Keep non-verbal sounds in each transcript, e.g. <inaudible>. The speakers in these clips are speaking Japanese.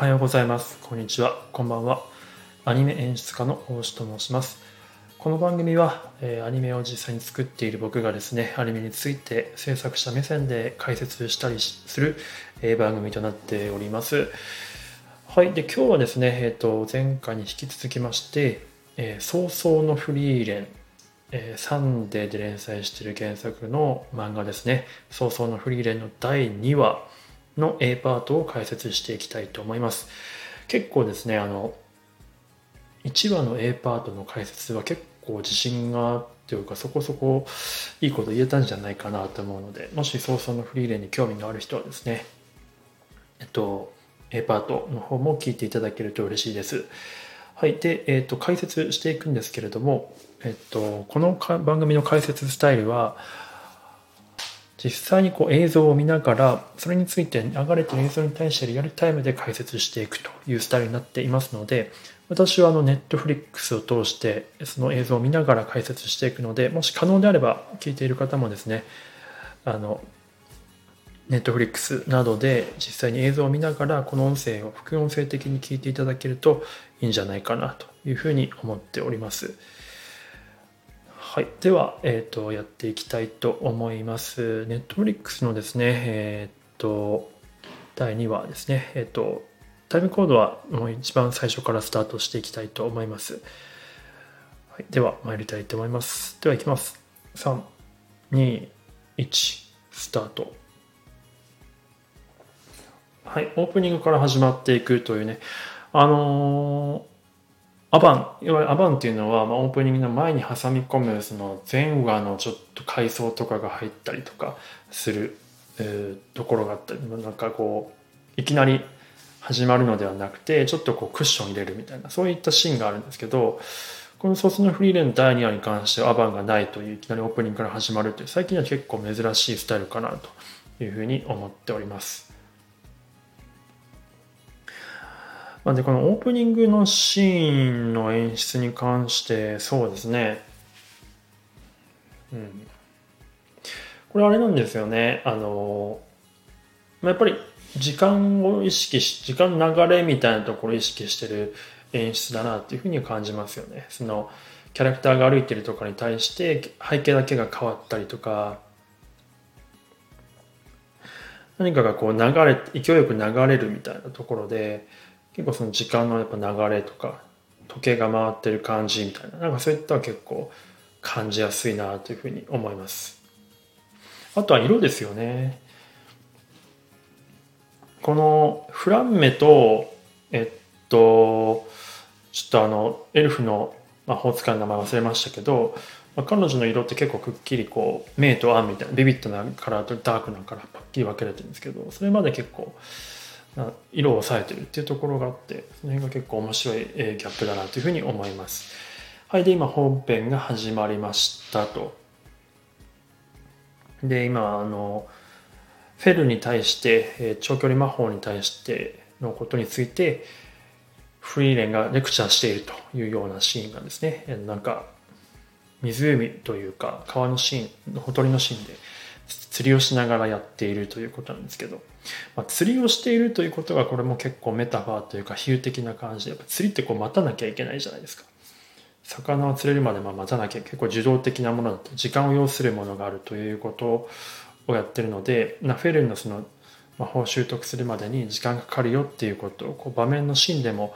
はようございます。こんにちは。こんばんは。アニメ演出家の大志と申します。この番組は、えー、アニメを実際に作っている僕がですね、アニメについて制作者目線で解説したりする、えー、番組となっております。はい。で、今日はですね、えっ、ー、と、前回に引き続きまして、えー、早々のフリーレン、えー、サンデーで連載している原作の漫画ですね、早々のフリーレンの第2話の A パートを解説していきたいと思います。結構ですね、あの、1話の A パートの解説は結構自信がというかそこそこいいこと言えたんじゃないかなと思うのでもし早々のフリーレンに興味のある人はですねえっと A パートの方も聞いていただけると嬉しいです。はい。で、えっと、解説していくんですけれども、えっと、この番組の解説スタイルは、実際にこう映像を見ながら、それについて流れてる映像に対してリアルタイムで解説していくというスタイルになっていますので、私はあのネットフリックスを通してその映像を見ながら解説していくので、もし可能であれば聞いている方もですね、あの、ネットフリックスなどで実際に映像を見ながらこの音声を副音声的に聞いていただけるといいんじゃないかなというふうに思っております。はい。では、え、ー、と、やっていきたいと思います。ネットフリックスのですね、えっ、ー、と、第2話ですね。えっ、ー、と、タイムコードはもう一番最初からスタートしていきたいと思います。はい、では、参りたいと思います。では、いきます。3、2、1、スタート。はい、オープニングから始まっていくというね、あのアバン、いわゆるアバンっていうのは、まあ、オープニングの前に挟み込むその前話のちょっと階層とかが入ったりとかする、えー、ところがあったり、なんかこう、いきなり始まるのではなくて、ちょっとこうクッション入れるみたいな、そういったシーンがあるんですけど、このソースのフリーレン第2話に関してはアバンがないといういきなりオープニングから始まるという最近は結構珍しいスタイルかなというふうに思っております。なんでこのオープニングのシーンの演出に関してそうですね。うん。これあれなんですよね。あのまあやっぱり時間を意識し時間の流れみたいなところを意識してる演出だなっていうふうに感じますよね。そのキャラクターが歩いてるとかに対して背景だけが変わったりとか。何かがこう流れ勢いよく流れるみたいなところで結構その時間のやっぱ流れとか時計が回ってる感じみたいな。なんかそういった結構感じやすいなというふうに思います。あとは色ですよね。このフランメとえっとちょっとあのエルフの魔法使いの名前忘れましたけど、まあ、彼女の色って結構くっきりこう明と暗みたいなビビッドなカラーとダークなカラーパッキリ分けられてるんですけどそれまで結構色を抑えてるっていうところがあってその辺が結構面白いギャップだなというふうに思います。はいで今本編が始まりましたと。で今あのフェルに対して長距離魔法に対してのことについてフリーレンがレクチャーしているというようなシーンがですね。なんか湖というか川のシーンほとりのシーンで釣りをしながらやっているということなんですけど、まあ、釣りをしているということがこれも結構メタファーというか比喩的な感じでやっぱ釣りってこう待たなきゃいけないじゃないですか。魚を釣れるまでま待たなきゃ結構受動的なものだと時間を要するものがあるということをやってるのでナフェルンのその魔法を習得するまでに時間がかかるよっていうことをこう場面のシーンでも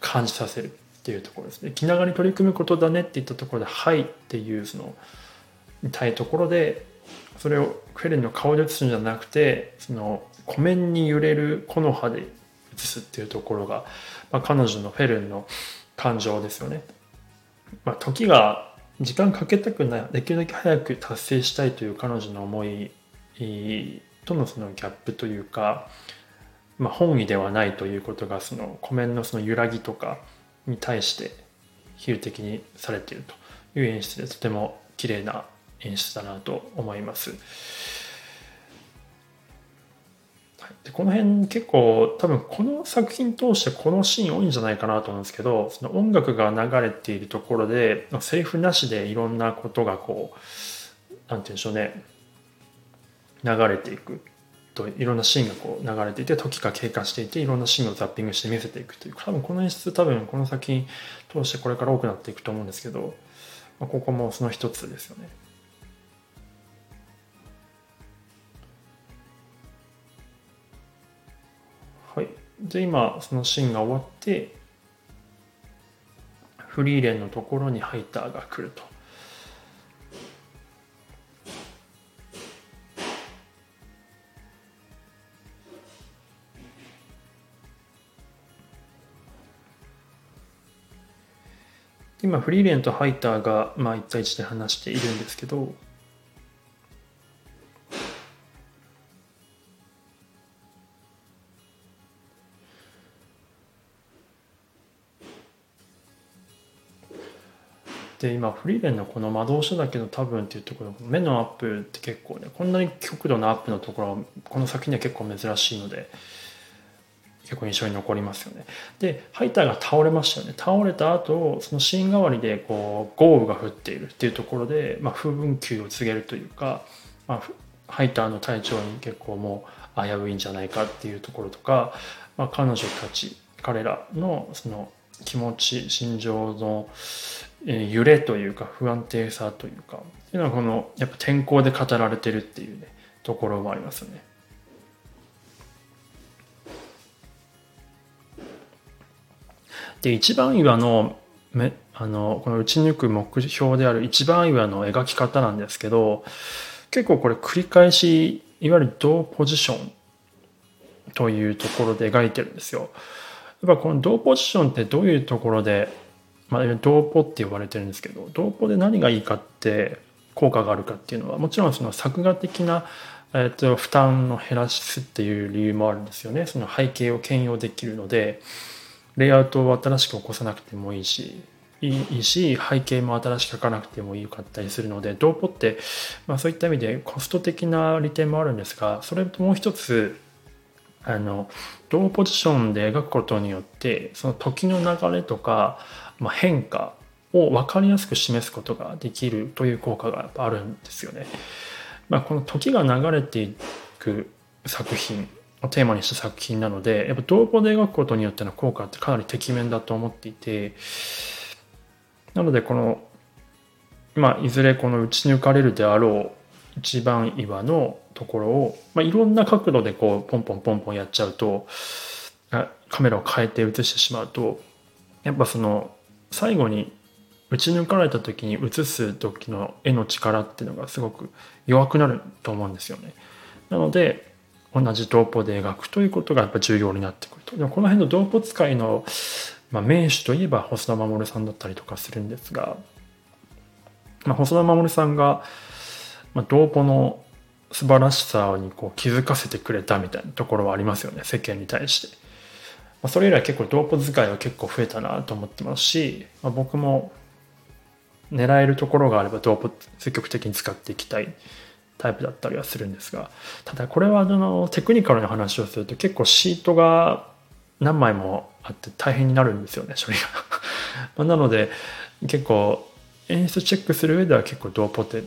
感じさせるっていうところですね。気長に取り組むことだねって言ったところで「はい」っていうそのたいところでそれをフェレンの顔で写すんじゃなくてその湖面に揺れる木の葉で写すっていうところが、まあ、彼女のフェレンの感情ですよね。まあ、時が時間かけたくないできるだけ早く達成したいという彼女の思いとのそのギャップというか、まあ、本意ではないということがその湖面のその揺らぎとかに対して比喩的にされているという演出でとても綺麗な演出だなと思います。でこの辺結構多分この作品通してこのシーン多いんじゃないかなと思うんですけどその音楽が流れているところでセリフなしでいろんなことがこう何て言うんでしょうね流れていくといろんなシーンがこう流れていて時が経過していていろんなシーンをザッピングして見せていくという多分この演出多分この先通してこれから多くなっていくと思うんですけど、まあ、ここもその一つですよね。で今そのシーンが終わってフリーレンのところにハイターが来ると。今フリーレンとハイターが、まあ、1対1で話しているんですけどで今フリーレンのこの魔導書だけど多分っていうところ目のアップって結構ねこんなに極度のアップのところこの先には結構珍しいので結構印象に残りますよね。でハイターが倒れましたよね倒れた後そのシーン代わりでこう豪雨が降っているっていうところで、まあ、風分球を告げるというか、まあ、ハイターの体調に結構もう危ういんじゃないかっていうところとか、まあ、彼女たち彼らのその気持ち心情の揺れというか不安定さというかっていうのはこのやっぱ天候で語られてるっていうねところもありますね。で一番岩のめあのこの打ち抜く目標である一番岩の描き方なんですけど結構これ繰り返しいわゆる同ポジションというところで描いてるんですよ。やっぱこの同ポジションってどういうところで、まあ、同ポって呼ばれてるんですけど同ポで何がいいかって効果があるかっていうのはもちろんその作画的な、えー、と負担を減らすっていう理由もあるんですよね。その背景を兼用できるのでレイアウトを新しく起こさなくてもいいしいいし背景も新しく書かなくてもいいかったりするので同ポって、まあ、そういった意味でコスト的な利点もあるんですがそれともう一つあの同ポジションで描くことによってその時の流れとか、まあ、変化を分かりやすく示すことができるという効果があるんですよね。まあ、この時が流れていく作品をテーマにした作品なのでやっぱ同ポで描くことによっての効果ってかなりてきめんだと思っていてなのでこのまあいずれこの打ち抜かれるであろう一番岩のところを、まあ、いろんな角度でこうポンポンポンポンやっちゃうとあカメラを変えて映してしまうとやっぱその最後に打ち抜かれた時に映す時の絵の力っていうのがすごく弱くなると思うんですよね。なので同じドーポで描くということがやっぱ重要になってくると。でもこの辺のドーポ使いの、まあ、名手といえば細田守さんだったりとかするんですが、まあ、細田守さんが、まあ、ドーポの素晴らしさにこう気づかせてくれたみたいなところはありますよね世間に対して。まあ、それ以来結構ドーポ使いは結構増えたなと思ってますし、まあ、僕も狙えるところがあればドーポ積極的に使っていきたいタイプだったりはするんですがただこれはあのテクニカルな話をすると結構シートが何枚もあって大変になるんですよね <laughs> 処理がなので結構演出チェックする上では結構ドーポって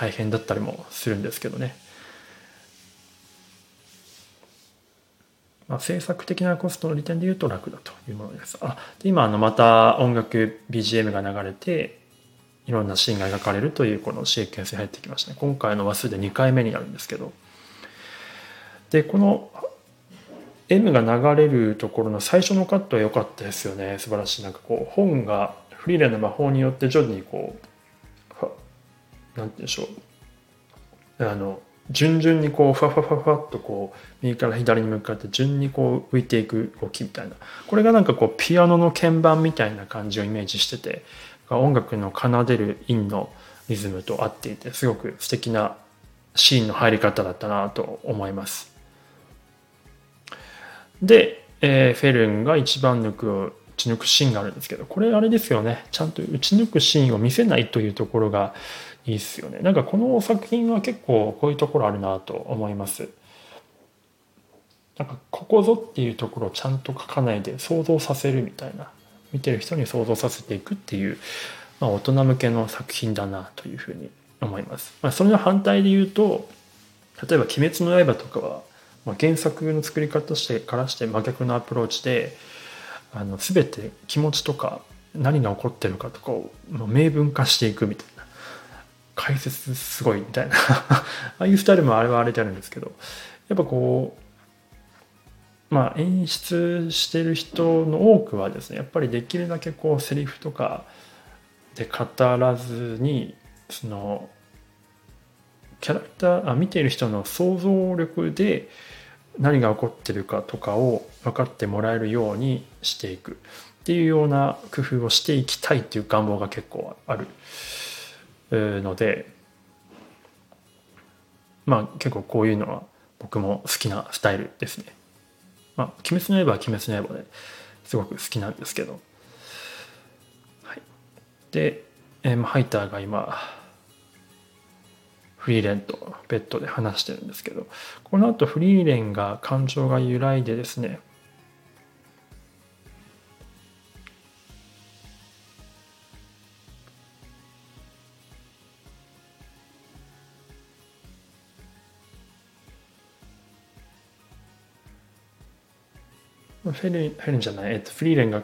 大変だったりもするんですけどね。まあ、制作的なコストの利点で言うと楽だというものです。あで今あのまた音楽 BGM が流れていろんなシーンが描かれるというこのシーケンスに入ってきましたね。今回の話数で2回目になるんですけど。でこの M が流れるところの最初のカットは良かったですよね素晴らしいなんかこう本がフリーレンの魔法によって徐々にこうなんて言うんでしょう。あの順々にこうふわふわふわふわっとこう右から左に向かって順にこう浮いていく動きみたいな。これがなんかこうピアノの鍵盤みたいな感じをイメージしてて音楽の奏でる韻のリズムと合っていてすごく素敵なシーンの入り方だったなと思います。で、えー、フェルンが一番抜く打ち抜くシーンがあるんですけどこれあれですよね。ちゃんと打ち抜くシーンを見せないというところがいいっすよね。なんかこの作品は結構こういうところあるなと思います。なんかここぞっていうところをちゃんと書かないで想像させるみたいな。見てる人に想像させていくっていう、まあ、大人向けの作品だなというふうに思います、まあ、それの反対で言うと例えば「鬼滅の刃」とかは、まあ、原作の作り方としてからして真逆のアプローチであの全て気持ちとか何が起こってるかとかを明文化していくみたいな。解説すごいみたいな。<laughs> ああいうスタイルもあれはあれであるんですけど。やっぱこうまあ演出してる人の多くはですねやっぱりできるだけこうセリフとかで語らずにそのキャラクターあ見ている人の想像力で何が起こってるかとかを分かってもらえるようにしていく。っていうような工夫をしていきたいっていう願望が結構ある。のでまあ結構こういうのは僕も好きなスタイルですね。まあ「鬼滅の刃」は「鬼滅の刃」ですごく好きなんですけど、はい、で、えー、ハイターが今フリーレンとベッドで話してるんですけどこの後フリーレンが感情が揺らいでですねフェルン、フェルンじゃない、えっと、フリーレンが、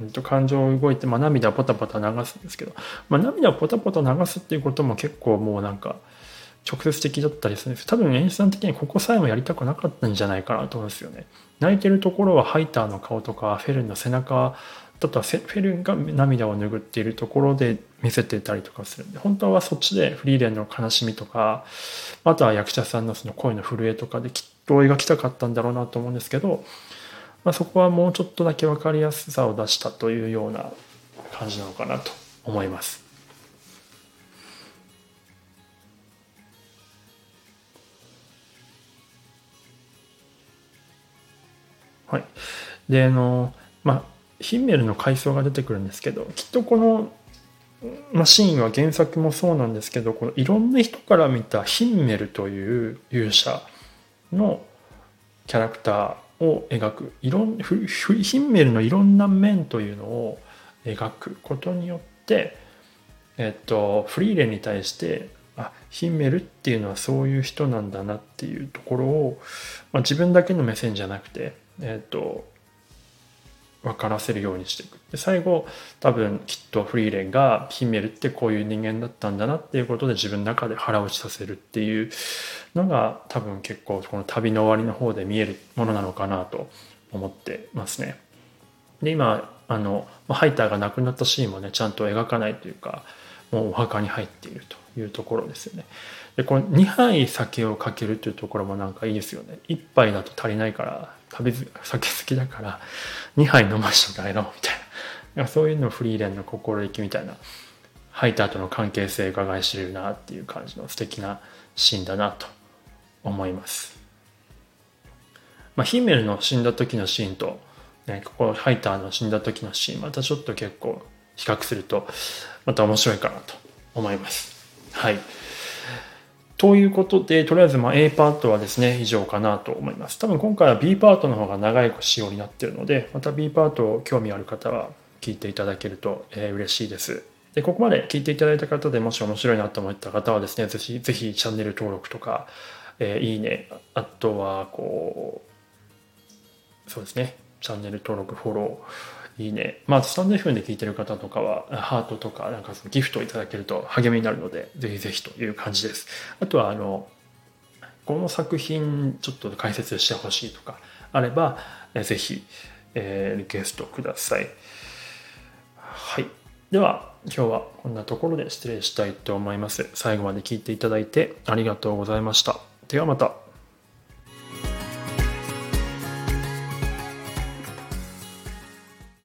えっと、感情を動いて、まあ、涙をポタポタ流すんですけど、まあ、涙をポタポタ流すっていうことも結構もうなんか、直接的だったりするんです多分演出さん的にここさえもやりたくなかったんじゃないかなと思うんですよね。泣いてるところはハイターの顔とかフェルンの背中だとはフェルンが涙を拭っているところで見せてたりとかするんで本当はそっちでフリーレンの悲しみとかあとは役者さんのその声の震えとかできっと描きたかったんだろうなと思うんですけど、まあ、そこはもうちょっとだけ分かりやすさを出したというような感じなのかなと思います。はい。で、あの、まあ、ヒンメルの階層が出てくるんですけど、きっとこの、まあ、シーンは原作もそうなんですけど、このいろんな人から見たヒンメルという勇者のキャラクターを描く、いろんヒンメルのいろんな面というのを描くことによって、えっと、フリーレンに対してあヒンメルっていうのはそういう人なんだなっていうところを、まあ、自分だけの目線じゃなくてえっ、と分からせるようにしていくで最後多分きっとフリーレンがヒメルってこういう人間だったんだなっていうことで自分の中で腹落ちさせるっていうのが多分結構この旅の終わりの方で見えるものなのかなと思ってますね。で今あのハイターが亡くなったシーンもねちゃんと描かないというかもうお墓に入っているというところですよね。でこの2杯酒をかけるというところもなんかいいですよね。1杯だと足りないから食べず酒好きだから2杯飲ましと帰ろみたいなそういうのフリーレンの心意気みたいなハイターとの関係性が伺い知れるなっていう感じの素敵なシーンだなと思います。まあ、ヒメルの死んだ時のシーンと、ね、ここハイターの死んだ時のシーンまたちょっと結構比較するとまた面白いかなと思います。はい。ということで、とりあえずま A パートはですね、以上かなと思います。多分今回は B パートの方が長い仕様になっているので、また B パート興味ある方は聞いていただけると、え嬉しいです。で、ここまで聞いていただいた方でもし面白いなと思った方はですね、ぜひ、ぜひチャンネル登録とか、えー、いいね、あとは、こう、そうですね、チャンネル登録、フォロー、いいね。まあ、スタンド FM で聞いてる方とかは、ハートとか、なんかそのギフトをいただけると励みになるので、ぜひぜひという感じです。あとは、あの、この作品ちょっと解説してほしいとかあれば、ぜひ、えー、リクエストください。はい。では、今日はこんなところで失礼したいと思います。最後まで聞いていただいてありがとうございました。ではまた。